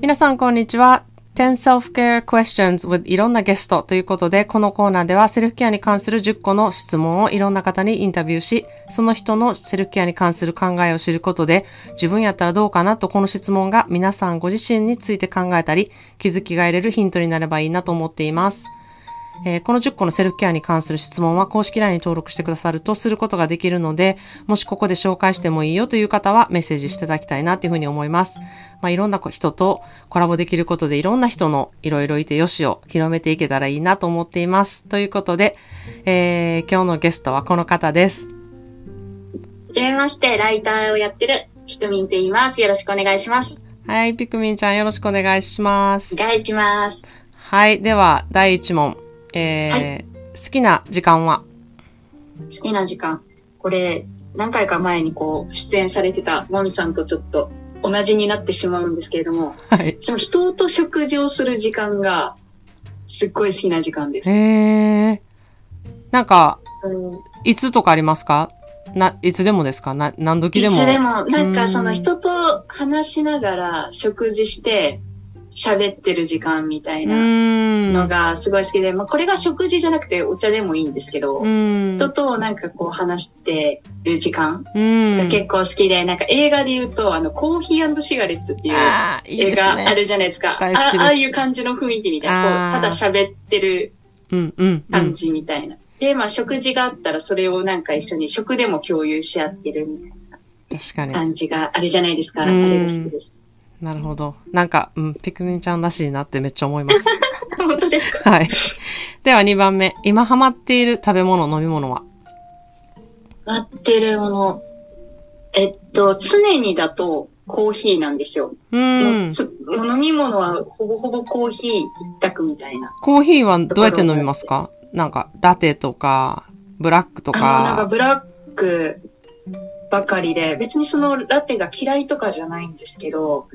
皆さん、こんにちは。10 Self-Care Questions with いろんなゲストということで、このコーナーではセルフケアに関する10個の質問をいろんな方にインタビューし、その人のセルフケアに関する考えを知ることで、自分やったらどうかなとこの質問が皆さんご自身について考えたり、気づきが得れるヒントになればいいなと思っています。えーこの10個のセルフケアに関する質問は公式 LINE に登録してくださるとすることができるので、もしここで紹介してもいいよという方はメッセージしていただきたいなというふうに思います。まあ、いろんな人とコラボできることでいろんな人のいろいろいてよしを広めていけたらいいなと思っています。ということで、えー今日のゲストはこの方です。はじめまして、ライターをやってるひくみんと言います。よろしくお願いします。はい、ピクミンちゃんよろしくお願いしますお。願いします。はい、では第1問。えー好きな時間は？好きな時間。これ、何回か前にこう、出演されてたもみさんとちょっと同じになってしまうんですけれども、はい。その人と食事をする時間が、すっごい好きな時間です。えー、なんか、うんいつとかありますか？な、いつでもですか？な、何時でも？いつでも、なんかその人と話しながら食事して喋ってる時間みたいうな。のがすごい好きで、まあこれが食事じゃなくてお茶でもいいんですけど、うん。人となんかこう話してる時間うん。が結構好きで、なんか映画で言うと、あの、コーヒーシガレッツっていう映。画あるじゃないですか。あああいう感じの雰囲気みたいな。こうただ喋ってるうん、うん。うん感じみたいな。で、まあ食事があったらそれをなんか一緒に食でも共有し合ってるみたい確かに。な感じがあるじゃないですか。あうんれが好きです。なるほど。なんか、うん、ピクミンちゃんらしいなってめっちゃ思います。本当ですか？はい。では2番目。今ハマっている食べ物、飲み物は？待ってるもの。えっと、常にだとコーヒーなんですよ。うもんもう飲み物はほぼほぼコーヒー一択みたいな。コーヒーはどうやって飲みますか？なんか、ラテとか、ブラックとあの、なんかか。ブラックばかりで、別にそのラテが嫌いとかじゃないんですけど、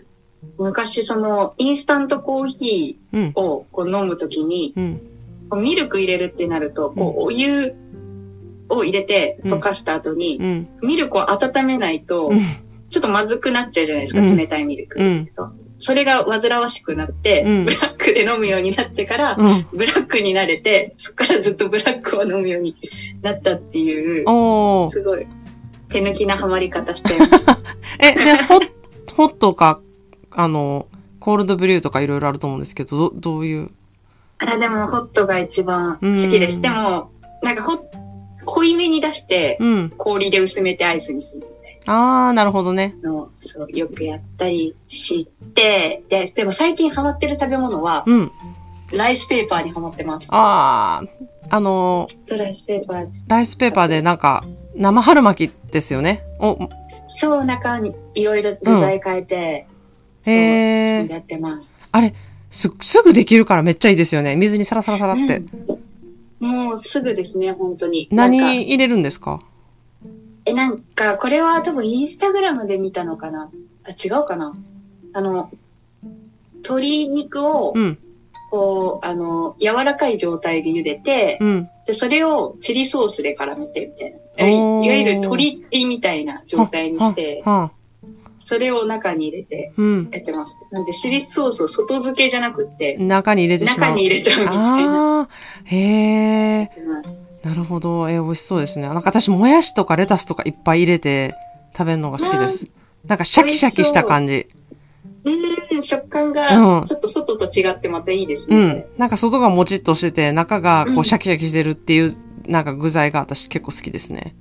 昔そのインスタントコーヒうんー。をこう飲むときに、うん。ミルク入れるってなると、こうお湯を入れて溶かした後に、うん。ミルクを温めないとう、ん。ちょっとまずくなっちゃうじゃないですか、うん冷たいミルク。うん。それが煩わしくなって、うんブラックで飲むようになってから、うん。ブラックに慣れて、そこからずっとブラックを飲むようになったっていう。すごい手抜きなハマり方しちゃいました。え、で、ホットか、あの、コールドブリューとかいろいろあると思うんですけど、ど、どういう？あでもホットが一番好きです。うんでも、なんかホッ濃いめに出して、うん。氷で薄めてアイスにするあー、なるほどね。なのを、そう、よくやったりして、で、でも最近ハマってる食べ物は、うん。ライスペーパーにハマってます。あー、あの、ずっとライスペーパーライスペーパーでなんか、生春巻きですよね。お、そう、中にいろいろ具材変えて、へー包んでやってます。あれ、す、すぐできるからめっちゃいいですよね。水にサラサラサラって。うんもうすぐですね、本当に。何入れるんですか？え、なんか、これは多分インスタグラムで見たのかなあ、違うかなあの、鶏肉をう、ん、こう、あの、柔らかい状態で茹でて、うん。で、それをチリソースで絡めてみたいな。いいわゆる鶏手みたいな状態にして、はあ、それを中に入れてうん。やってます。なんで、チリソースを外付けじゃなくって、中に入れてしまう。中に入れちゃうみたいな。へえ。なるほど。えー美味しそうですね。なんか私、もやしとかレタスとかいっぱい入れて食べるのが好きです。なんかシャキシャキした感じ。うん、食感うんが、ちょっと外と違ってまたいいですね。うん。なんか外がもちっとしてて、中がこううんシャキシャキしてるっていう、なんか具材が私結構好きですね。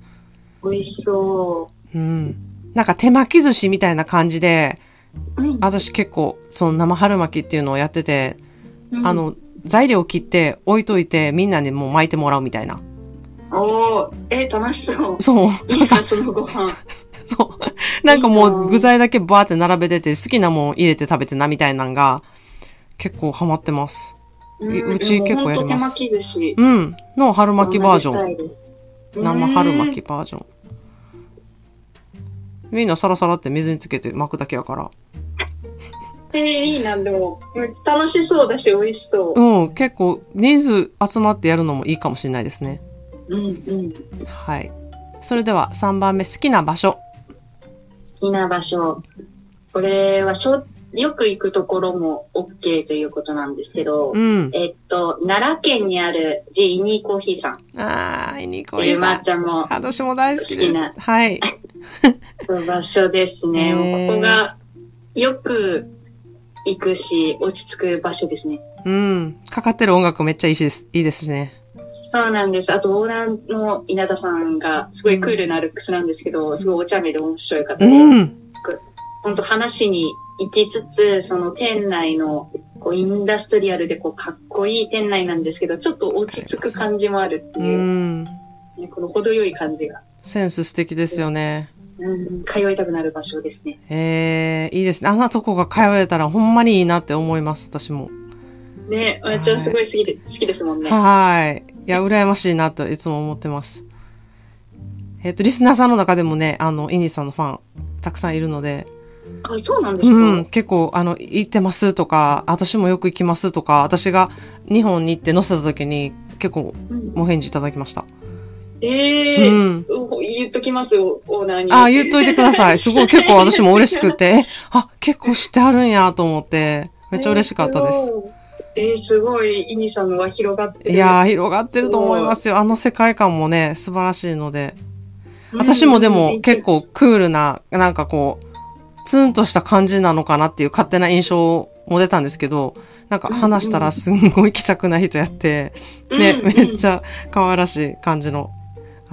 美味しそうん。なんか手巻き寿司みたいな感じで、う。うん。私結構その生春巻きっていうのをやってて、うんあ、の、材料切って置いといてみんなにもう巻いてもらうみたいな。おー、え、楽しそう。そう。いいな、そのご飯。そう。なんかもうな具材だけバーって並べてて好きなもん入れて食べてなみたいなんが結構ハマってます。うち結構やります手巻き寿司。うん。の春巻きバージョン。ン。生春巻きバージョン。みんなサラサラって水につけて巻くだけやから。えー、いいな、でも、めっちゃ楽しそうだし、美味しそう。うん。結構人数集まってやるのもいいかもしれないですね。うん、うん。好はい。それでは3番目、好きな場所。きな場所。これはしょ、よく行くところも OK ということなんですけど、うん。えっと、奈良県にある J イニーコーヒーさんっあー、いいにこていういさん。抹茶も、私も大好きです。好きなはい。そう、場所ですね。ここがよく行くし、落ち着く場所ですね。うん。かかってる音楽めっちゃいいです。いいですね。そうなんです。あと、オーナーの稲田さんが、すごいクールなルックスなんですけど、すごいお茶目で面白い方うで、ん。本当話に行きつつ、その店内の、こう、インダストリアルで、こう、かっこいい店内なんですけど、ちょっと落ち着く感じもあるってういう、ん。ね、この程よい感じが、センス素敵ですよね。うん、通いたくなる場所ですね。えー、いいですね。あんなとこが通えたらほんまにいいなって思います、私も。ね、あちゃんすごい好きで、好きですもんね。はい。いや、羨ましいなといつも思ってます。えっ、と、リスナーさんの中でもね、あの、イニさんのファン、たくさんいるので、あ、そうなんですか、うん、結構、あの、行ってますとか、私もよく行きますとか、私が日本に行って載せた時に、結構、うんお返事いただきました。ええうん。お言っときますよ、オーナーに。あ、言っといてください。すごい、結構私も嬉しくて、え あ、結構知ってあるんやと思って、めっちゃ嬉しかったです。す。えー、すごい、イニさんのは広がってる。いやー、広がってると思いますよ。あの世界観もね、素晴らしいので。私もでも結構、クールな、なんかこう、ツンとした感じなのかなっていう勝手な印象も出たんですけど、なんか話したらすんごい気さくな人やって、ね、うんうんめっちゃ可愛らしい感じの、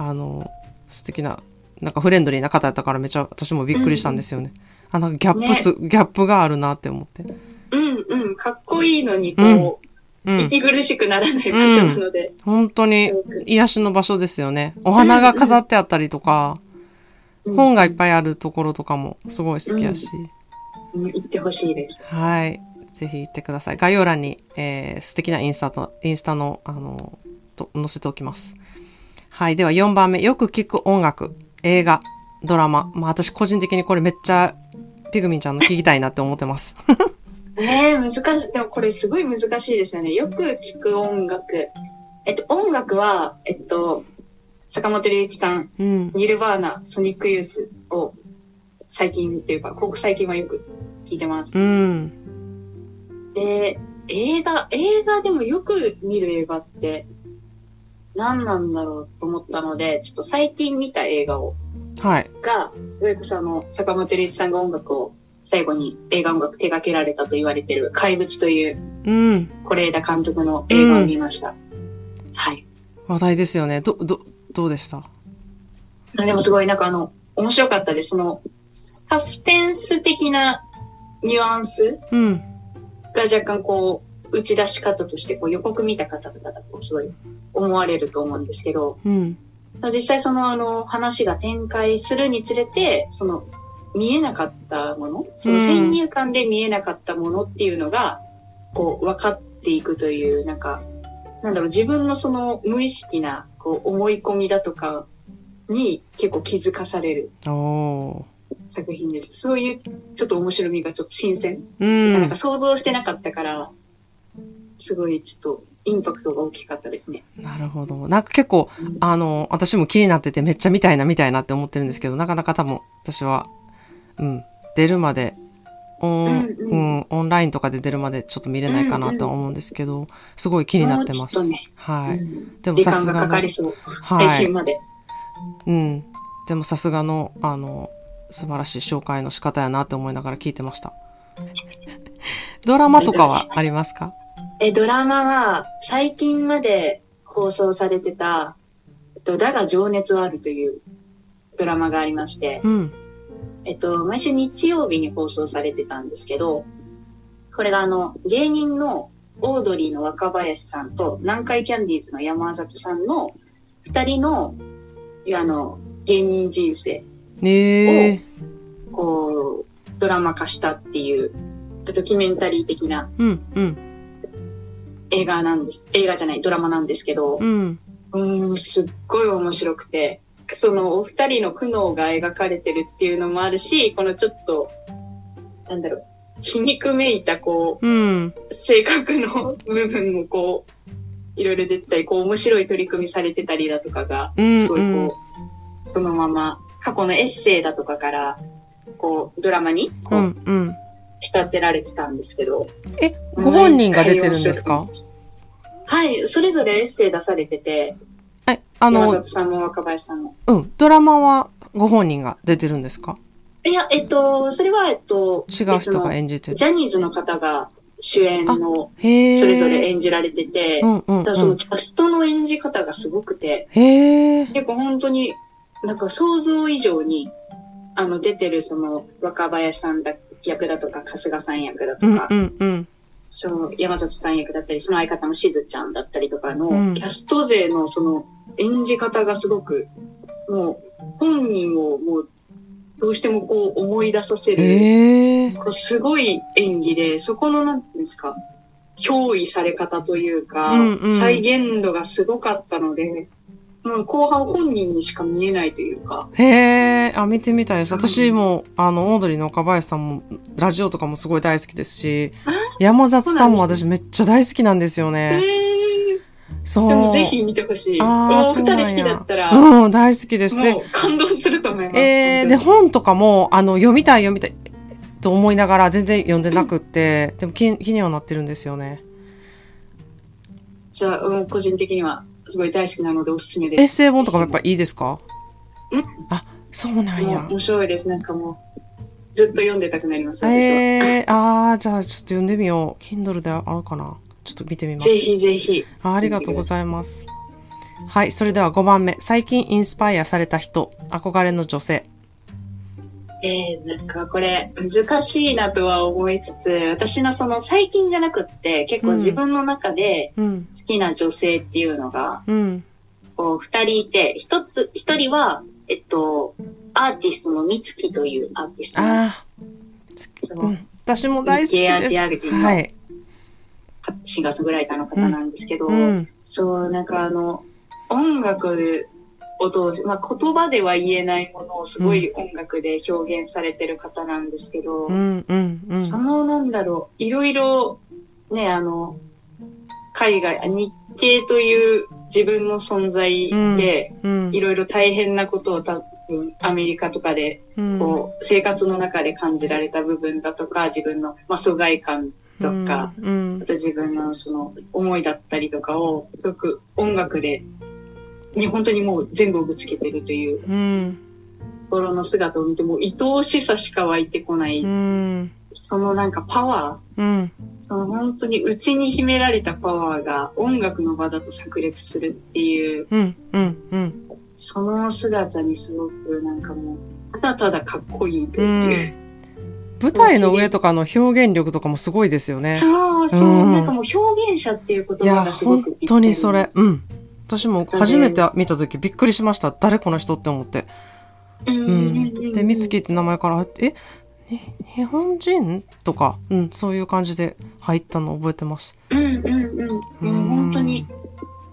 あの、素敵な、なんかフレンドリーな方やったからめっちゃ私もびっくりしたんですよね。あ、なんかギャップす、ギャップがあるなって思って。うんうん、かっこいいのに、こう、うん。息苦しくならない場所なので。本当に癒しの場所ですよね。お花が飾ってあったりとか、本がいっぱいあるところとかもすごい好きやし。うん行ってほしいです。はい。ぜひ行ってください。概要欄に、えー素敵なインスタと、インスタの、あの、と載せておきます。はい。では4番目。よく聞く音楽、映画、ドラマ。まあ私個人的にこれめっちゃピグミンちゃんの聞きたいなって思ってます。ねえ、難しい。でもこれすごい難しいですよね。よく聞く音楽。えっと、音楽は、えっと、坂本龍一さん、うん。ニルバーナ、ソニックユースを最近っていうか、ここ最近はよく聞いてます。うん。で、映画、映画でもよく見る映画って何なんだろうと思ったので、ちょっと最近見た映画を、はい。が、それこそあの、坂本龍一さんが音楽を最後に映画音楽手掛けられたと言われてる怪物といううん。是枝監督の映画を見ました。はい。話題ですよね。ど、ど、どうでした？あでもすごいなんかあの、面白かったです。その、サスペンス的なニュアンスうん。が若干こう、打ち出し方としてこう予告見た方とかだとすごい思われると思うんですけど、うん。実際そのあの話が展開するにつれて、その見えなかったもの、その先入観で見えなかったものっていうのが、こう分かっていくという、なんか、なんだろう、自分のその無意識なこう思い込みだとかに結構気づかされる。作品です。そういうちょっと面白みがちょっと新鮮。うんなんか。想像してなかったから、すごいちょっとインパクトが大きかったですね。なるほど。なんか結構、あの、私も気になっててめっちゃ見たいな見たいなって思ってるんですけど、なかなか多分私は、うん、出るまで、オン、うんう、うんオンラインとかで出るまでちょっと見れないかなとは思うんですけど、すごい気になってます。ねはい。うんでも時間がさすがのかかりそう。はい配信。まで。うん。でもさすがの、あの、素晴らしい紹介の仕方やなって思いながら聞いてました。ドラマとかはありますか？え、ドラマは最近まで放送されてた、えっと、だが情熱はあるというドラマがありまして、うん。えっと、毎週日曜日に放送されてたんですけど、これがあの、芸人のオードリーの若林さんと南海キャンディーズの山里さんの二人の、あの、芸人人生ねえ。こう、ドラマ化したっていう、ドキュメンタリー的なうん、うん、映画なんです。映画じゃない、ドラマなんですけど、うん。うーん、すっごい面白くて、そのお二人の苦悩が描かれてるっていうのもあるし、このちょっと、なんだろう、皮肉めいたこう、うん。性格の部分もこう、いろいろ出てたり、こう面白い取り組みされてたりだとかが、うんすごいこう、うんそのまま過去のエッセイだとかから、こう、ドラマにこう、うんうん。仕立てられてたんですけど。え、ご本人が出てるんですか？はい、それぞれエッセイ出されてて、え、あの山里、さんも若林さんも。うん、ドラマはご本人が出てるんですか？いや、えっと、それは、えっと、違う人が演じてる。ジャニーズの方が主演の。それぞれ演じられてて、うんうん、うん。ただそのキャストの演じ方がすごくて。結構本当に、なんか想像以上に、あの、出てるその、若林さんだ役だとか、春日さん役だとか、うんうんうん。そう、山里さん役だったり、その相方のしずちゃんだったりとかの、うんキャスト勢のその演じ方がすごく、もう、本人をもう、どうしてもこう思い出させる。こうすごい演技で、そこの、なんていうんですか、憑依され方というか、うんうん再現度がすごかったので、もう後半本人にしか見えないというか、へえ。あ、見てみたいです。私も、あの、オードリーの岡林さんも、ラジオとかもすごい大好きですし、山里さんも私めっちゃ大好きなんですよえね。ー、そう。でもぜひ見てほしい。あーおそうなんや二人好きだったら、うん、大好きです。でも、う感動すると思います。えー、で、本とかも、あの、読みたい読みたいと思いながら全然読んでなくって、でも気気にはなってるんですよね。じゃあ、うん個人的にはすごい大好きなのでおすすめエッです。セイ本とかもやっぱいいですか？うんあ、そうなんや。面白いです。なんかもう、ずっと読んでたくなります、私は。えー、あー、じゃあちょっと読んでみよう。Kindle であるかな？ちょっと見てみます。ぜひぜひ。あありがとうございます。はい、それでは5番目。最近インスパイアされた人、憧れの女性。えー、なんかこれ難しいなとは思いつつ、私のその最近じゃなくって結構自分の中でうん、好きな女性っていうのが、うん、こう二人いて、一つ、一人は、えっと、アーティストの美月というアーティスト。のあそあ、うん、私も大好き日系アジです。ア人のはい。シンガーソングライターの方なんですけど、うん、そう、なんかあの、音楽を通し、まあ言葉では言えないものをすごい音楽で表現されてる方なんですけど、うん、うん、うん。そのなんだろう、いろいろね、あの、海外、あ日系という自分の存在で、うんいろいろ大変なことを多分アメリカとかで、うん。こう、生活の中で感じられた部分だとか、自分の、まあ、疎外感とか、うん。あと自分のその思いだったりとかを、すごく音楽で、に本当にもう全部ぶつけてるといううん心の姿を見ても、愛おしさしか湧いてこない、うんそのなんかパワー、うんその本当に内に秘められたパワーが音楽の場だと炸裂するっていう、うんうんうんその姿にすごくなんかもう、ただただかっこいいという。舞台の上とかの表現力とかもすごいですよね。そうそう、うんなんかもう表現者っていう言葉がすご本くぴったり当にそれ。うん。私も初めて見た時びっくりしました。誰この人って思って。うんうんううんうんん。で、美月って名前から、え、に日本人？とか、うん、そういう感じで入ったの覚えてます。うんうんうん。もう本当に、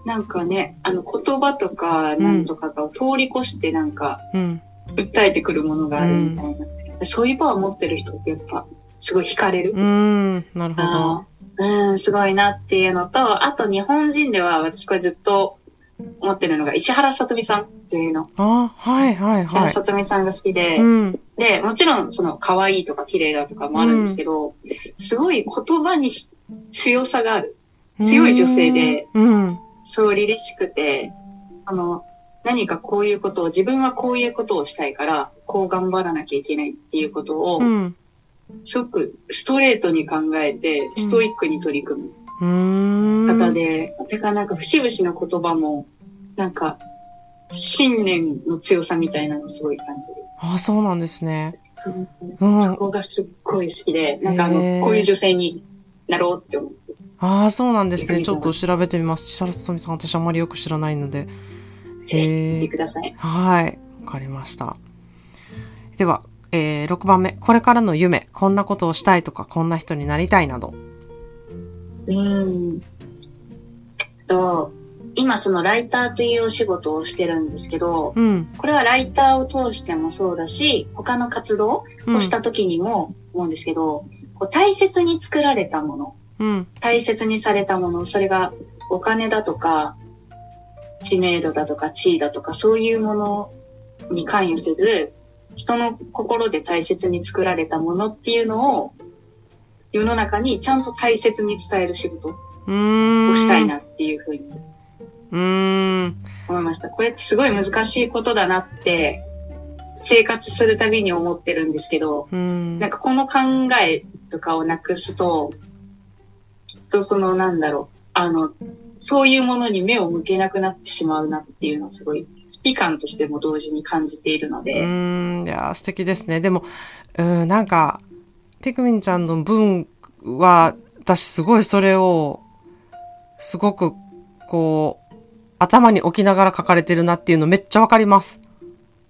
なんかね、あの言葉とかなんとかが通り越してなんかうん。訴えてくるものがあるみたいな。そういうパワー持ってる人ってやっぱすごい惹かれる。うん、なるほどうん、すごいなっていうのと、あと日本人では私これずっと思ってるのが石原さとみさんというの。あ、はいはい石原はい。さとみさんが好きで、うん。で、もちろんその可愛いとか綺麗だとかもあるんですけど、すごい言葉にし強さがある。強い女性で、うん。そう、凛々しくて、あの、何かこういうことを、自分はこういうことをしたいから、こう頑張らなきゃいけないっていうことをう、ん。すごくストレートに考えて、ストイックに取り組むうん。方で、てかなんか節々の言葉も、なんか、信念の強さみたいなのすごい感じる。あ、そうなんですね。ううんそこがすっごい好きで、なんかあの、こういう女性になろうって思って。ああ、そうなんですね。ちょっと調べてみます。石原さとみさん、私あまりよく知らないので。ぜひ見てください。はい。わかりました。では、えー、6番目。これからの夢。こんなことをしたいとか、こんな人になりたいなど。うん。えっと、今そのライターというお仕事をしてるんですけど、うん。これはライターを通してもそうだし、他の活動うんをした時にも思うんですけど、こう大切に作られたもの、うん。大切にされたもの、それがお金だとか、知名度だとか地位だとか、そういうものに関与せず、人の心で大切に作られたものっていうのを、世の中にちゃんと大切に伝える仕事。をしたいなっていうふうに。思いました。これってすごい難しいことだなって、生活するたびに思ってるんですけど、うん。なんかこの考えとかをなくすと、きっとそのなんだろう、あの、そういうものに目を向けなくなってしまうなっていうのをすごい危機感としても同時に感じているのうで、ーん。いやー、素敵ですね。でも、うん、なんか、ピクミンちゃんの文は、私すごいそれを、すごく、こう、頭に置きながら書かれてるなっていうのめっちゃわかります。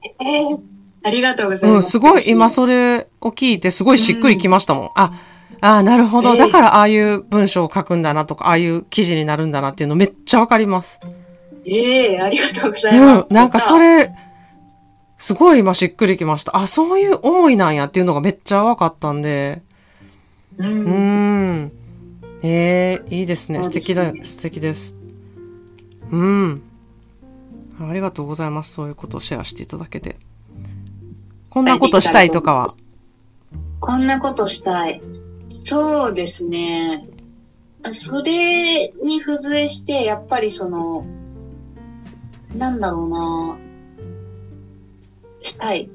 えーありがとうございうん、ます。すごい今そそれを聞いてすごいしっくりきましたもん。あ、あーなるほど。ええだからああいう文章を書くんだなとか、ああいう記事になるんだなっていうのめっちゃわかります。ええありがとうございます。うん、なんかそれ、すごい今しっくりきました。あ、そういう思いなんやっていうのがめっちゃ分かったんで。う、うんーん。ええいいですね。素敵だね、素敵です。うん。ありがとうございます。そういうことをシェアしていただけて。こんなことしたいとかは？こんなことしたい。そうですね。それに付随して、やっぱりその、なんだろうな、したい。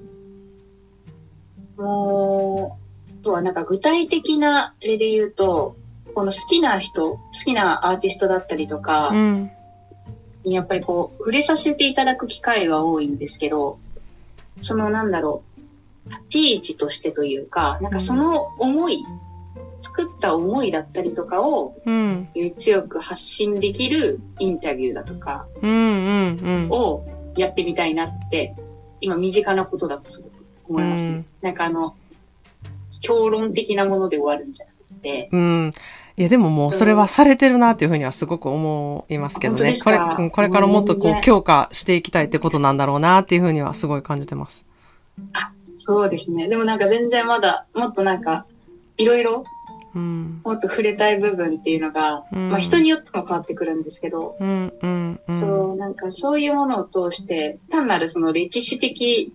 もう、あとはなんか具体的な例で言うと、この好きな人、好きなアーティストだったりとかうん。にやっぱりこう、触れさせていただく機会が多いんですけど、そのなんだろう、立ち位置としてというか、なんかその思い、作った思いだったりとかを、うん。強く発信できるインタビューだとかうん。うん。うん。をやってみたいなって、今身近なことだとすごく思います、うんなんかあの、評論的なもので終わるんじゃなくて、うん。いや、でももうそれはされてるなっていうふうにはすごく思いますけどねこれ、これからもっとこもう強化していきたいってことなんだろうなっていうふうにはすごい感じてます。そうですね。でもなんか全然まだ、もっとなんか、いろいろうん。もっと触れたい部分っていうのが、うんまあ人によっても変わってくるんですけど、うん。うん。うん。そう、なんかそういうものを通して、単なるその歴史的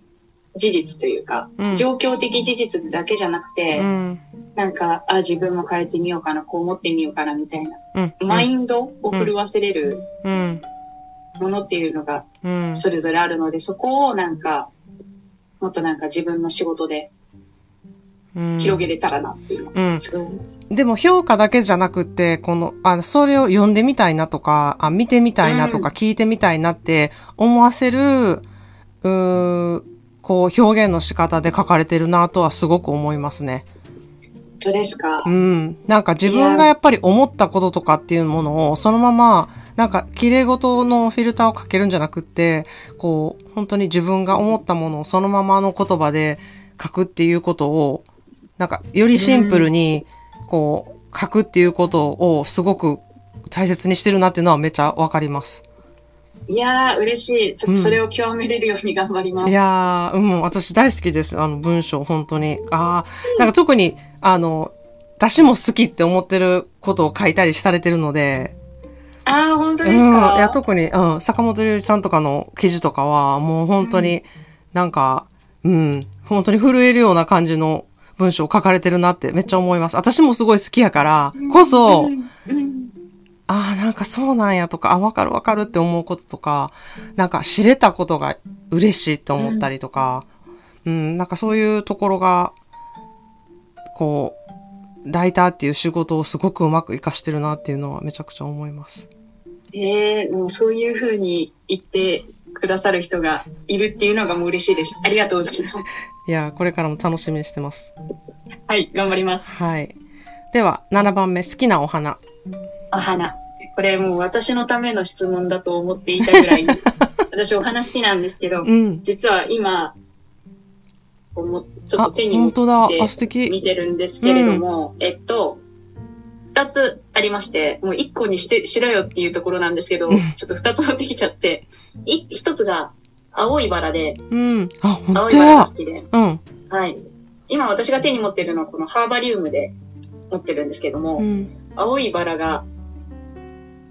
事実というか、うん状況的事実だけじゃなくて、うん。なんか、あ、自分も変えてみようかな、こう思ってみようかな、みたいな、うん。マインドを震わせれるうん。ものっていうのがうん。それぞれあるので、そこをなんか、もっとなんか自分の仕事でうん。広げれたらなっていうのうんが、。すごい。でも評価だけじゃなくて、この、あの、それを読んでみたいなとか、あ、見てみたいなとか、うん聞いてみたいなって思わせる、うーこう、表現の仕方で書かれてるなとはすごく思いますね。本当ですか？うん。なんか自分がやっぱり思ったこととかっていうものを、そのまま、なんか綺麗事のフィルターをかけるんじゃなくって、こう、本当に自分が思ったものをそのままの言葉で書くっていうことを、なんかよりシンプルに、こう、書くっていうことをすごく大切にしてるなっていうのはめっちゃわかります。いやー、嬉しい。ちょっとそれを極めれるように頑張ります。いやー、うん、私大好きです。あの文章、本当に。ああ、なんか特に、あの、私も好きって思ってることを書いたりされてるので、ああ、本当うん、いですか、や、特に、うん、坂本龍一さんとかの記事とかは、もう本当に、なんか、うん、本当に震えるような感じの文章を書かれてるなってめっちゃ思います。私もすごい好きやから、こそ、ああ、なんかそうなんやとか、あ、わかるわかるって思うこととか、なんか知れたことが嬉しいって思ったりとか、うん、なんかそういうところが、こう、ライターっていう仕事をすごくうまく活かしてるなっていうのはめちゃくちゃ思います。ええもうそういうふうに言ってくださる人がいるっていうのがもう嬉しいです。ありがとうございます。いやー、これからも楽しみにしてます。はい、頑張ります。はい。では、7番目、好きなお花。お花。これもう私のための質問だと思っていたぐらいに、私お花好きなんですけど、うん。実は今、こちょっあ、と手に持っ。てあ、素敵。見てるんですけれども、えっと、二つありまして、もう一個にして、しろよっていうところなんですけど、うんちょっと二つ持ってきちゃって、い一つが青いバラで、うん。あ、本当や青いバラが好。きで、うん。はい。今私が手に持ってるのはこのハーバリウムで持ってるんですけども、うん。青いバラが、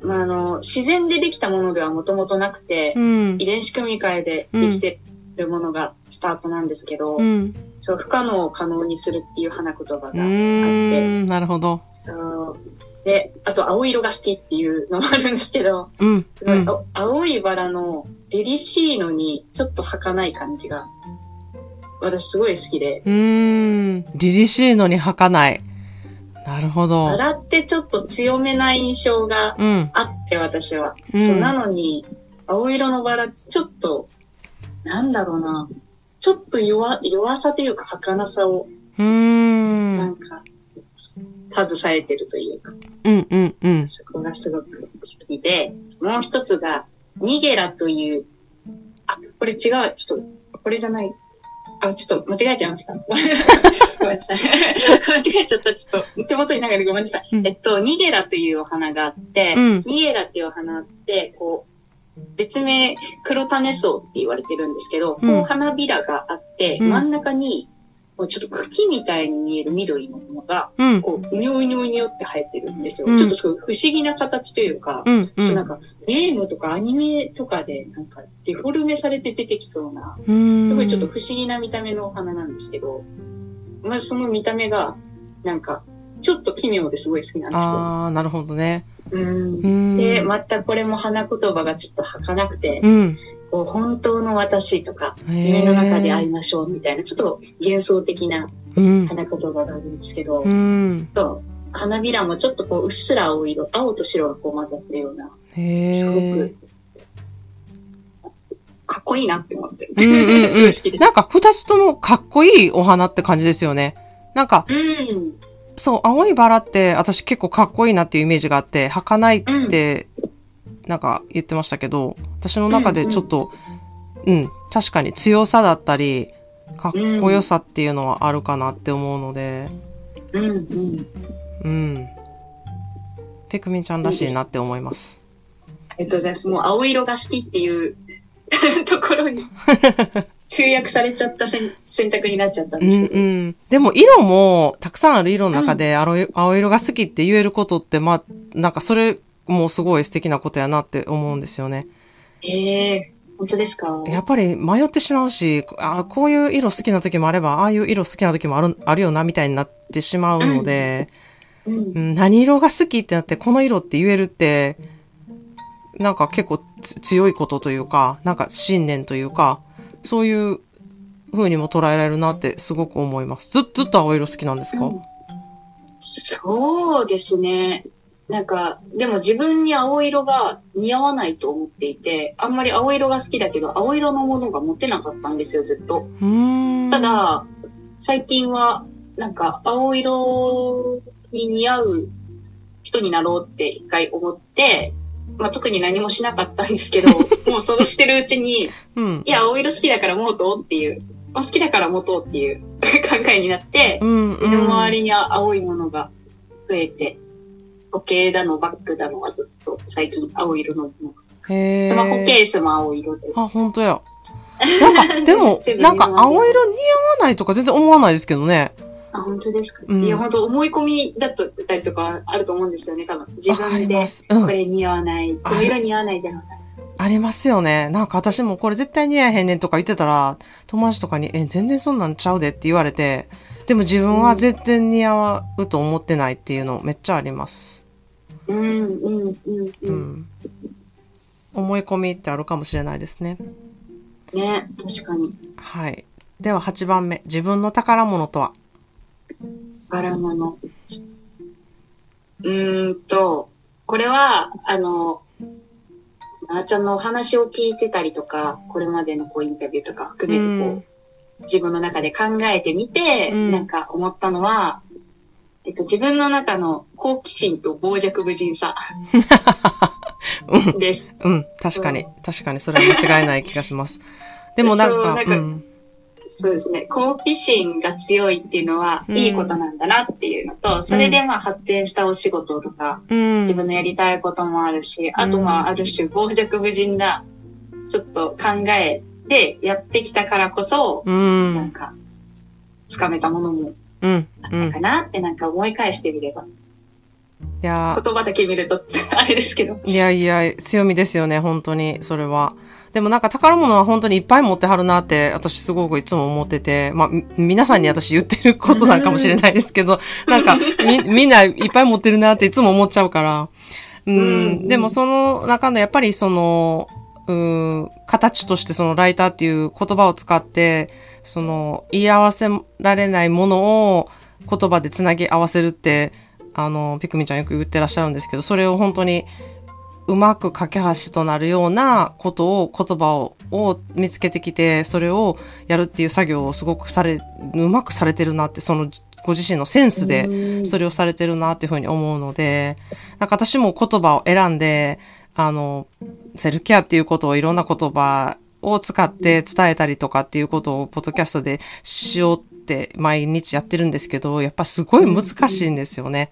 まあ、あの、自然でできたものではもともとなくて、うん遺。伝子組み換えでできてるものがスタートなんですけど、うん。そう、不可能を可能にするっていう花言葉があうって。なるほど。そう。で、あと、青色が好きっていうのもあるんですけど、うん。すごい、青いバラの凛々しいのに、ちょっと儚い感じが、私すごい好きで、うーん。凛々しいのに儚ない。なるほど。バラってちょっと強めな印象がうん。あって、私は。うんそう、なのに、青色のバラってちょっと、なんだろうな、ちょっと弱、弱さというか儚さを、うーん。なんか、携えてるというか、うんうんうん。そこがすごく好きで、もう一つが、ニゲラという、あ、これ違う、ちょっと、これじゃない。あ、ちょっと間違えちゃいました。ごめんなさい。間違えちゃった。ちょっと手元になんかでごめんなさい。うんえっと、ニゲラというお花があって、うんニゲラっていうお花って、こう、別名、黒種草って言われてるんですけど、うんこう花びらがあって、うん真ん中に、こうちょっと茎みたいに見える緑のものが、うん。こう、うにょうにょうにょって生えてるんですよ。うんちょっとすごい不思議な形というか、うん。うん。ちょっとなんか、ゲームとかアニメとかで、なんか、デフォルメされて出てきそうな。すごいちょっと不思議な見た目のお花なんですけど、まずその見た目が、なんか、ちょっと奇妙ですごい好きなんですよ。ああ、なるほどね。うん。で、またこれも花言葉がちょっと儚くて、うん。こう本当の私とか、夢の中で会いましょうみたいな、ちょっと幻想的なうん。花言葉があるんですけど、うん。と花びらもちょっとこう、うっすら青色、青と白がこう混ざったような。すごく、かっこいいなって思ってる。うんうんうん すごい好きです。なんか二つともかっこいいお花って感じですよね。なんか、うん。そう、青いバラって私結構かっこいいなっていうイメージがあって、儚いって、なんか言ってましたけど、私の中でちょっと、うん、確かに強さだったり、かっこよさっていうのはあるかなって思うので、うんうん。うん。ペクミンちゃんらしいなって思います。ありがとうございます。もう青色が好きっていう ところに 集約されちゃった選選択になっちゃったんうんですけど。うん。でも色も、たくさんある色の中で、青い青色が好きって言えることって、まあ、なんかそれもすごい素敵なことやなって思うんですよね。ええ本当ですか？やっぱり迷ってしまうし、あこういう色好きな時もあれば、ああいう色好きな時もある、あるよな、みたいになってしまうので、うんうん、何色が好きってなって、この色って言えるって、なんか結構つ強いことというか、なんか信念というか、そういう風にも捉えられるなってすごく思います。ずずっと青色好きなんですか、うんそうですね。なんか、でも自分に青色が似合わないと思っていて、あんまり青色が好きだけど、青色のものが持てなかったんですよ、ずっと。た、だ、最近は、なんか、青色に似合う人になろうって一回思って、まあ、特に何もしなかったんですけど、もうそうしてるうちに、うん。いや、青色好きだから持とうっていう、あ好きだから持とうっていう 考えになってう、ん、うん。身の回りに青いものが増えて、時計だの、バッグだのはずっと最近青色のもの。スマホケースも青色で。あ、本当や。なんか、でもなんか青色似合わないとか全然思わないですけどね。あ、本当ですか、うんいや、本当思い込みだったりとかあると思うんですよね、多分。自分でこ。れ似合わない、この色似合わないだろうな。ありますよね。なんか私もこれ絶対似合えへんねんとか言ってたら、友達とかに、え、全然そんなんちゃうでって言われて、でも自分は絶対似合うと思ってないっていうのめっちゃあります。うん、うん、うん。思い込みってあるかもしれないですね。ね、確かに。はい。では8番目。自分の宝物とは？柄物。うーんと、これは、あの、あーちゃんのお話を聞いてたりとか、これまでのこうインタビューとか含めてこう、うん自分の中で考えてみて、うんなんか思ったのは、えっと、自分の中の好奇心と傍若無人さです。うん。確かに。確かにそれは間違いない気がします。でもなんか、そううん。そうですね。好奇心が強いっていうのはうんいいことなんだなっていうのと、それでまあ発展したお仕事とか、うん。自分のやりたいこともあるし、あとまあある種傍若無人な、ちょっと考えでやってきたからこそ、うん。なんか、つかめたものもうん。あっうん。たかなってなんか思い返してみれば、いや言葉だけ見るとあれですけど。いやいや、強みですよね、本当に、それは。でもなんか宝物は本当にいっぱい持ってはるなって、私すごくいつも思ってて、まあ、み皆さんに私言ってることなんかもしれないですけど、なんかみ、みんないっぱい持ってるなっていつも思っちゃうから。うん、うんでもその中のやっぱりその、うん、形としてそのライターっていう言葉を使って、その言い合わせられないものを言葉でつなぎ合わせるって、あの、ピクミンちゃんよく言ってらっしゃるんですけど、それを本当にうまく架け橋となるようなことを、言葉をを見つけてきて、それをやるっていう作業をすごくされ、うまくされてるなって、そのご自身のセンスでそれをされてるなっていうふうに思うので、なんか私も言葉を選んで、あの、セルフケアっていうことをいろんな言葉を使って伝えたりとかっていうことをポッドキャストでしようって毎日やってるんですけど、やっぱすごい難しいんですよね。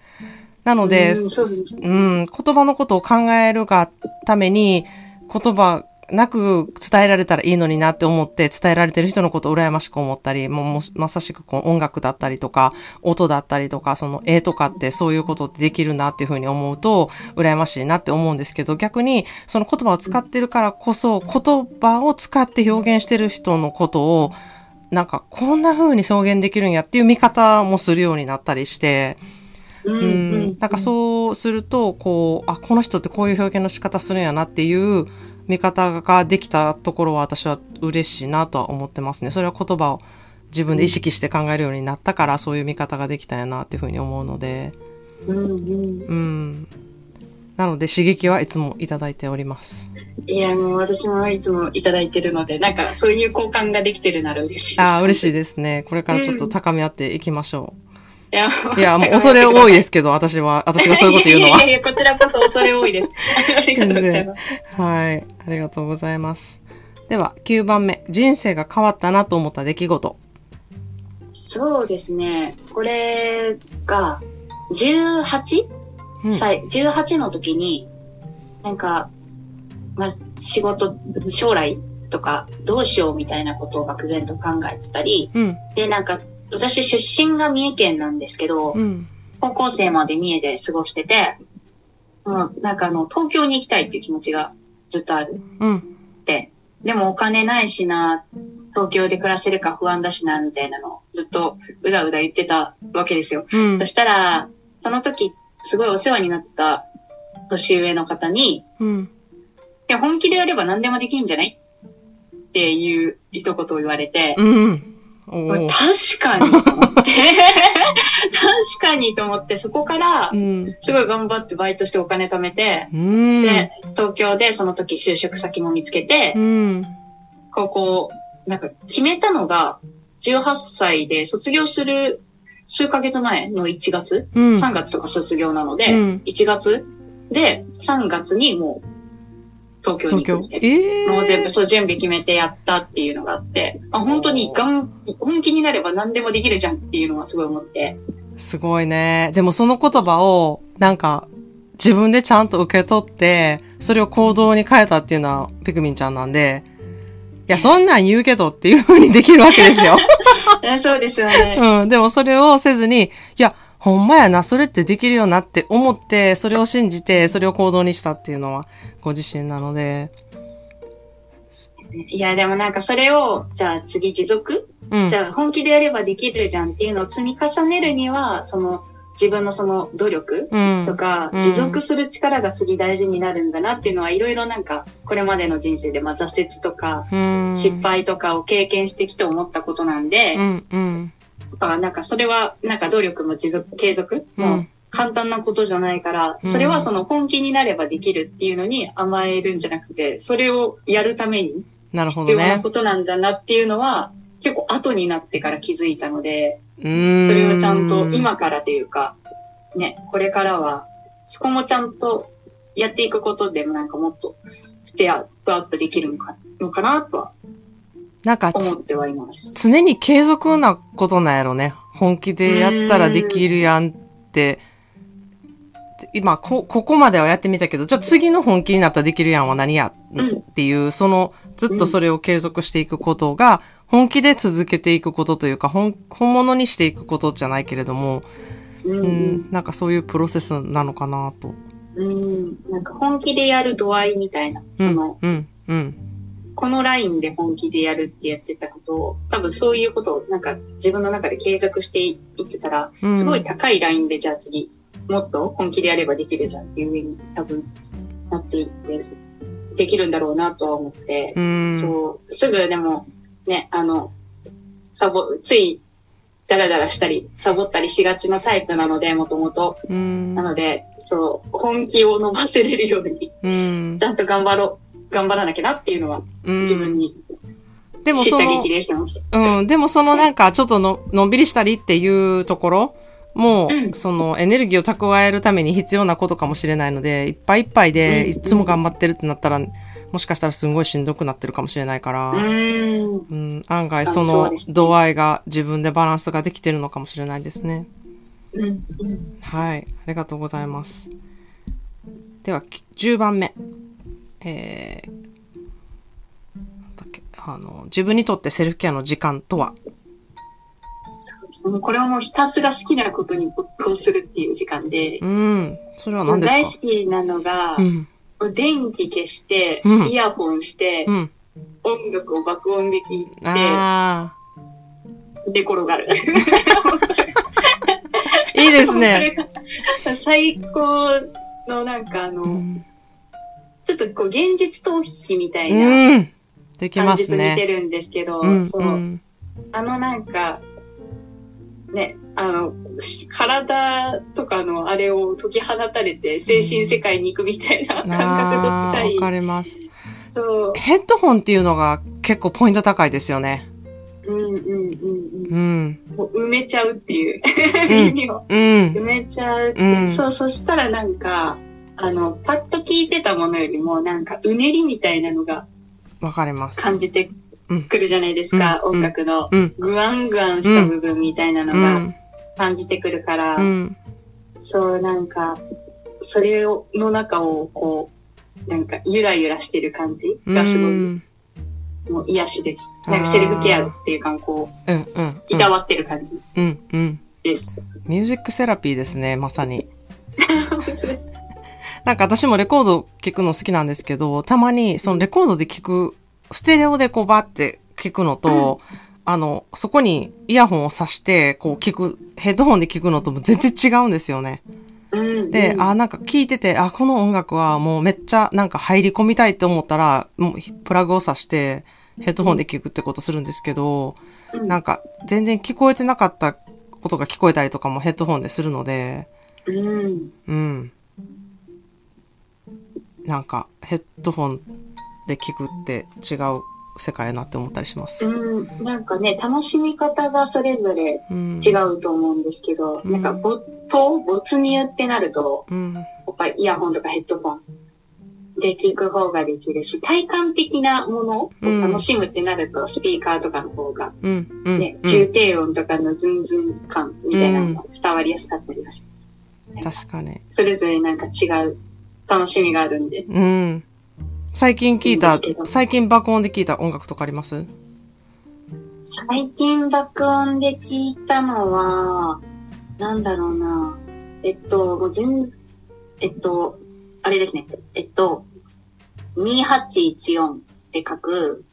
なので、うん言葉のことを考えるがために、言葉なく伝えられたらいいのになって思って、伝えられてる人のことを羨ましく思ったり、もうもまさしくこう音楽だったりとか、音だったりとか、その絵とかってそういうことってできるなっていうふうに思うと、羨ましいなって思うんですけど、逆にその言葉を使ってるからこそ、言葉を使って表現してる人のことを、なんかこんな風に表現できるんやっていう見方もするようになったりして、うん、なんかそうすると、こう、あ、この人ってこういう表現の仕方するんやなっていう見方ができたところは私は嬉しいなとは思ってますね。それは言葉を自分で意識して考えるようになったから、そういう見方ができたんやなっていうふうに思うので、うんうんうん。なので刺激はいつもいただいております。いや、もう私もいつもいただいてるので、なんかそういう交換ができてるなら嬉しいです。ああ、嬉しい。いですね。これからちょっと高め合っていきましょいや、う。いや、もう恐れ多いですけど、私は、私がそういうこと言うのはいやい。やこちらこそ恐れ多いです。ありがとうございます。はい。ありがとうございます。では、9番目。人生が変わったなと思った出来事。そうですね。これが、18? うん歳、18の時に、なんか、まあ、仕事、将来とか、どうしようみたいなことを漠然と考えてたり、うん。で、なんか、私出身が三重県なんですけど、うん。高校生まで三重で過ごしてて、もうなんかあの、東京に行きたいっていう気持ちがずっとあるうん。って、でもお金ないしな、東京で暮らせるか不安だしな、みたいなのをずっとうだうだ言ってたわけですよ。うんそ。したら、その時、すごいお世話になってた年上の方に、いうん。や、本気でやれば何でもできるんじゃない？っていう一言を言われて、うん。確かにと思って、確かにと思って、そこからう、ん。すごい頑張ってバイトしてお金貯めて、うん。で、東京でその時就職先も見つけてう、ん。高校、なんか決めたのが、18歳で卒業する数ヶ月前の1月、うん。3月とか卒業なので、うん1月？で3月にもう東京に行くみたいな。ええもう全部そう準備決めてやったっていうのがあって、あ本当にがん本気になれば何でもできるじゃんっていうのはすごい思って。すごいね。でもその言葉を、なんか、自分でちゃんと受け取って、それを行動に変えたっていうのは、ピクミンちゃんなんで、いや、そんなん言うけどっていう風にできるわけですよ。えそうですよね。うん。でもそれをせずに、いや、ほんまやな、それってできるよなって思って、それを信じて、それを行動にしたっていうのは、ご自身なので、いや、でもなんかそれを、じゃあ次持続？うん。じゃあ本気でやればできるじゃんっていうのを積み重ねるには、その自分のその努力うん。とか、うん持続する力が次大事になるんだなっていうのはいろいろなんか、これまでの人生でまあ挫折とか、うん。失敗とかを経験してきて思ったことなんで、やうん、うん。っぱなんかそれはなんか努力も持続、継続？もうん。簡単なことじゃないから、うんそれはその本気になればできるっていうのに甘えるんじゃなくて、それをやるために必要なこ。となんだなっていうのは、結構後になってから気づいたので、うん。それをちゃんと今からというか、ね、これからは、そこもちゃんとやっていくことでもなんかもっとステアップアップできるのかのかなとはなんかつ、思ってはいます。常に継続なことなんやろね。本気でやったらできるやんって。今こ、ここまではやってみたけど、じゃあ次の本気になったらできるやんは何や、うんっていう、その、ずっとそれを継続していくことが、本気で続けていくことというか、本、本物にしていくことじゃないけれども、うん、ううんん、なんかそういうプロセスなのかなと。うん、なんか本気でやる度合いみたいな、うん、その、うん、うん。このラインで本気でやるってやってたことを、多分そういうことをなんか自分の中で継続していってたら、うんすごい高いラインでじゃあ次、もっと本気でやればできるじゃんっていう上に多分なっていって、できるんだろうなとは思って、うん。そう、すぐでもね、あの、サボ、つい、ダラダラしたり、サボったりしがちなタイプなので、もともと。うんな。ので、そう、本気を伸ばせれるように、うんち。ゃんと頑張ろう、頑張らなきゃなっていうのは、うん自分にでもその。うん、でもそのなんかちょっとののんびりしたりっていうところも、うんそのエネルギーを蓄えるために必要なことかもしれないので、いっぱいいっぱいでうんいつも頑張ってるってなったら、もしかしたらすんごいしんどくなってるかもしれないから、うーん。うん、案外その度合いが自分でバランスができてるのかもしれないですね。うん。うん。はい。ありがとうございます。では、き10番目。えー、なんだっけ、あの、自分にとってセルフケアの時間とは？これはもうひたすら好きなことに没頭するっていう時間で、うん。それは何ですか？大好きなのが、うん。電気消して、うんイヤホンして、うん。音楽を爆音で聴いて、あ寝転がる。あ。いいですね。最高のなんかあの、うん。ちょっとこう現実逃避みたいな感じと似てね。るんですけど、うん。そう、うん。あのなんか、ね、あの、し体とかのあれを解き放たれて精神世界に行くみたいな感覚と近いわ。かります。そう。ヘッドホンっていうのが結構ポイント高いですよね。うんうんうんうん。うん。もう埋めちゃうっていう。うん 耳をうん。埋めちゃうって、うんそう、そしたらなんか、あの、パッと聞いてたものよりも、なんか、うねりみたいなのがわかります。感じてくるじゃないですか、うん音楽の。うん。グワングワンした部分みたいなのがうん。感じてくるから、うん。そう、なんか、それを、の中を、こう、なんか、ゆらゆらしてる感じがすごい、うん。もう癒しです。なんか、セルフケアっていうか、こう、うん。うん。いたわってる感じうん。うん。です。ミュージックセラピーですね、まさに。本当です。なんか私もレコード聞くの好きなんですけど、たまにそのレコードで聞く、ステレオでこうバーって聞くのと、あの、そこにイヤホンを挿して、こう聞く、ヘッドホンで聞くのとも全然違うんですよね。うん。で、うんあ、なんか聞いてて、あ、この音楽はもうめっちゃなんか入り込みたいって思ったら、もうプラグを挿してヘッドホンで聞くってことするんですけど、うんなんか全然聞こえてなかった音が聞こえたりとかもヘッドホンでするので、うん。うん。なんかヘッドホンで聞くって違う世界やなって思ったりします。うん。なんかね、楽しみ方がそれぞれうん。違うと思うんですけど、うんなんか没頭、没入ってなると、うん。やっぱりイヤホンとかヘッドホンで聞く方ができるし、体感的なものを楽しむってなると、スピーカーとかの方が、うん。うん。ね、うん重低音とかのズンズン感みたいなのが伝わりやすかったりはします。確かに。それぞれなんか違う楽しみがあるんで。うん。最近聞いたいい最近爆音で聞いた音楽とかあります？最近爆音で聞いたのは、なんだろうな。えっと、もう全、えっと、あれですね。えっと、2814って書く、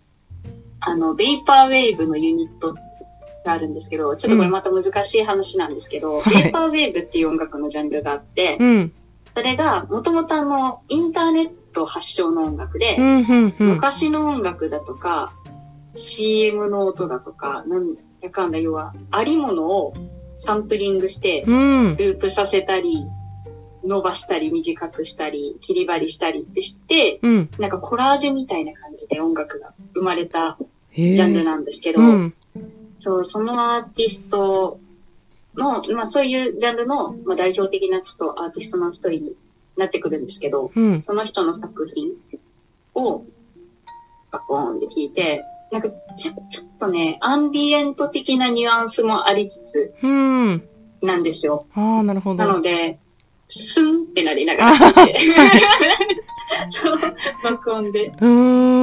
あの、ベイパーウェーブのユニットがあるんですけど、ちょっとこれまた難しい話なんですけど、はいベイパーウェーブっていう音楽のジャンルがあって、うん。それが、もともとあの、インターネット発祥の音楽で、うん、うん、うん。昔の音楽だとか、CM の音だとか、なんだかんだ要は、ありものをサンプリングして、うん。ループさせたり、伸ばしたり、短くしたり、切り張りしたりってして、うん。なんかコラージュみたいな感じで音楽が生まれたジャンルなんですけど、うん。そう、そのアーティストの、まあそういうジャンルの、まあ、代表的なちょっとアーティストの一人になってくるんですけど、うん。その人の作品を、バコーンで聞いて、なんかちょ、ちょっとね、アンビエント的なニュアンスもありつつうん。なんですよ。ああ、なるほなど。ので、スンってなりながら聞いて。そう、爆音で。うー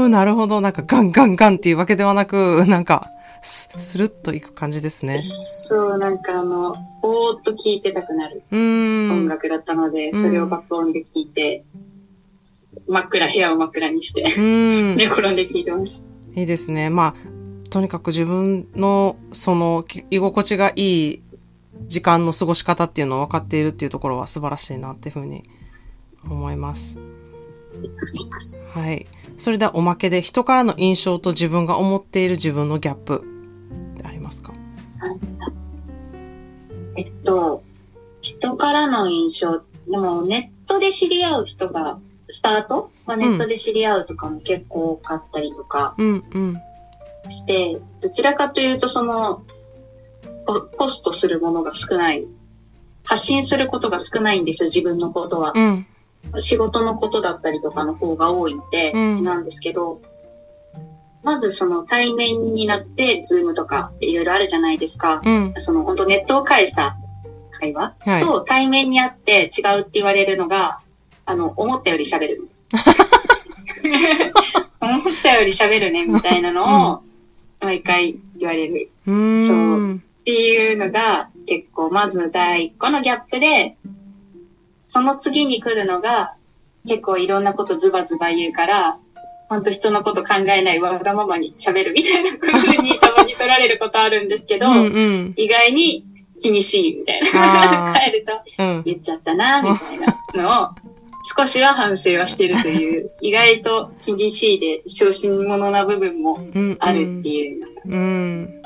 ん、なるほど。なんかガンガンガンっていうわけではなく、なんか、ススルッといく感じですね。そう、なんかあの、ぼーっと聴いてたくなる。音楽だったので、んそれを爆音で聴いて、真っ暗、部屋を真っ暗にして、うん。寝転んで聞いてました。いいですね。まあ、とにかく自分の、その、き居心地がいい時間の過ごし方っていうのを分かっているっていうところは素晴らしいなっていうふうに思います。はい。それではおまけで、人からの印象と自分が思っている自分のギャップますか？えっと、人からの印象、でもネットで知り合う人が、スタート？はネットで知り合うとかも結構多かったりとかうん、うん。して、どちらかというとその、ポ、ポストするものが少ない。発信することが少ないんですよ、自分のことは。うん。仕事のことだったりとかの方が多いので、うんなんですけど、まずその対面になって、ズームとかいろいろあるじゃないですか。うん。その本当ネットを介した会話はい。と対面にあって違うって言われるのが、あの、思ったより喋る。思ったより喋るね、みたいなのを、毎回言われる。うーん。そうっていうのが、結構、まず第一個のギャップで、その次に来るのが、結構いろんなことズバズバ言うから、ほんと人のこと考えないわがままに喋るみたいな風にたまに取られることあるんですけど、うんうん。意外に気にしいみたいな。帰るとうん。言っちゃったな、みたいなのを、少しは反省はしてるという、意外と気にしいで小心者な部分もうん。あるっていう、うん。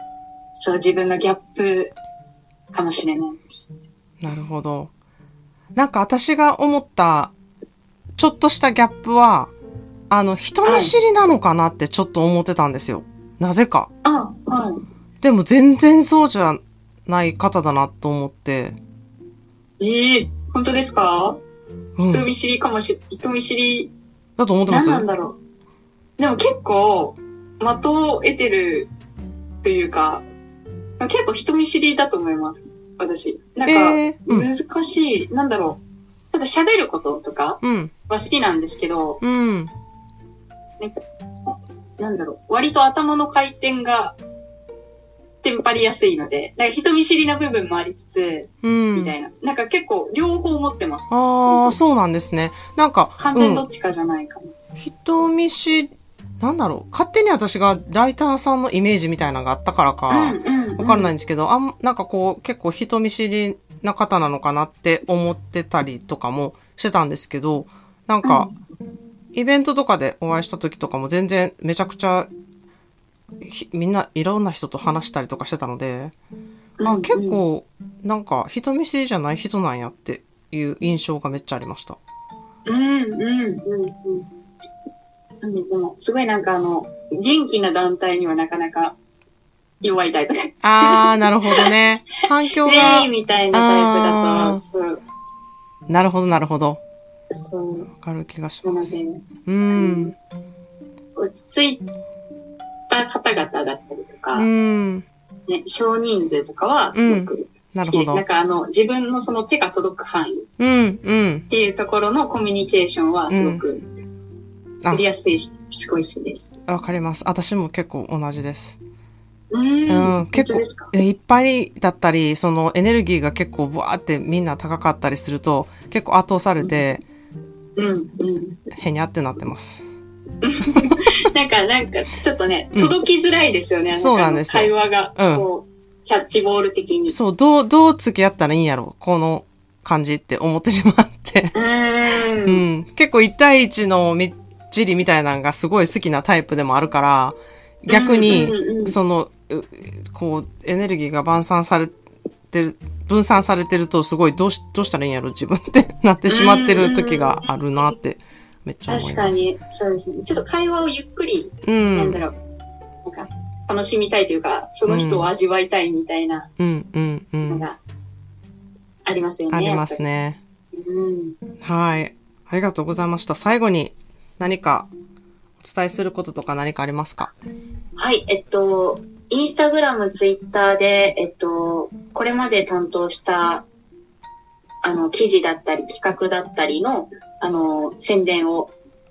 そう自分のギャップかもしれないです。なるほど。なんか私が思った、ちょっとしたギャップは、あの、人見知りなのかなってちょっと思ってたんですよ。なぜか。あ、はい。でも全然そうじゃない方だなと思って。ええ本当ですか、うん人見知りかもし、人見知り、だと思ってます？何なんだろう。でも結構、的を得てるというか、結構人見知りだと思います。私。なんか、えー、うん。難しい、なんだろう。ちょっと喋ることとかうん。は好きなんですけど、うん。なんだろう。割と頭の回転が、テンパりやすいので、なんか人見知りな部分もありつつ、うん。みたいな。なんか結構両方持ってます。ああ、そうなんですね。なんか、完全どっちかじゃないかも。人見知り、なんだろう。勝手に私がライターさんのイメージみたいなのがあったからか、うんうん、わからないい。んですけど、あん、なんかこう、結構人見知りな方なのかなって思ってたりとかもしてたんですけど、なんか、イベントとかでお会いした時とかも全然めちゃくちゃ、ひみんないろんな人と話したりとかしてたので、うんあ、結、構、なんか人見知りじゃない人なんやっていう印象がめっちゃありました。うんうんうんうん。なんででも、すごいなんかあの、元気な団体にはなかなか弱いタイプです。あー、なるほどね。環境が、みたいなタイプだと、なるほど、なるほど。そう。わかる気がします。で、うん。落ち着いた方々だったりとか、うん。ね、少人数とかはすごく好きです。なるほどなん。かあの、自分のその手が届く範囲っうん、うん。ていうところのコミュニケーションはすごくあやりやすいし、すごい好きです。わかります。私も結構同じです。うーん。うん、結構いっぱいだったり、そのエネルギーが結構ブワーってみんな高かったりすると、結構圧倒されて、うん、うん。へにゃってなってます。なんか、なんか、ちょっとね、うん届きづらいですよね。そうなんですよ会話が、うんキャッチボール的に。そう、どう、どう付き合ったらいいんやろこの感じって思ってしまって。うんん。結構一対一のみっちりみたいなのがすごい好きなタイプでもあるから、逆に、うんうんうんその、うこう、エネルギーが分散されてる、分散されてるとすごいどうし、どうしたらいいんやろ自分って なってしまってる時があるなって、めっちゃ思います。確か。に、そうですね。ちょっと会話をゆっくり、うん。なんだろう、なんか、楽しみたいというか、その人を味わいたいみたいなうん、うん、うん。のがありますよね。ありますね。うん。はい。ありがとうございました。最後に何かお伝えすることとか何かありますか？はい、えっと、インスタグラム、ツイッターで、えっと、これまで担当した、あの、記事だったり、企画だったりの、あの、宣伝を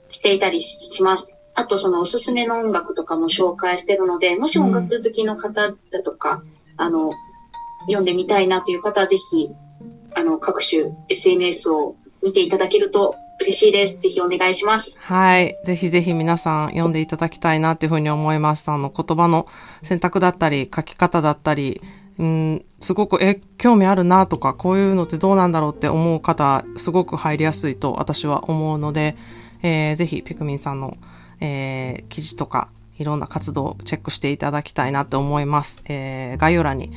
していたりします。あと、その、おすすめの音楽とかも紹介してるので、もし音楽好きの方だとか、あの、読んでみたいなという方は、ぜひ、あの、各種 SNS を見ていただけると嬉しいです。ぜひお願いします。はい。ぜひぜひ皆さん読んでいただきたいなっていうふうに思います。あの、言葉の選択だったり、書き方だったり、うん、すごく、え、興味あるなとか、こういうのってどうなんだろうって思う方、すごく入りやすいと私は思うので、えーぜひ、ピクミンさんの、えー記事とか、いろんな活動をチェックしていただきたいなと思います。えー概要欄に、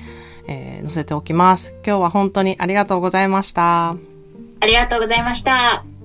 えー載せておきます。今日は本当にありがとうございました。ありがとうございました。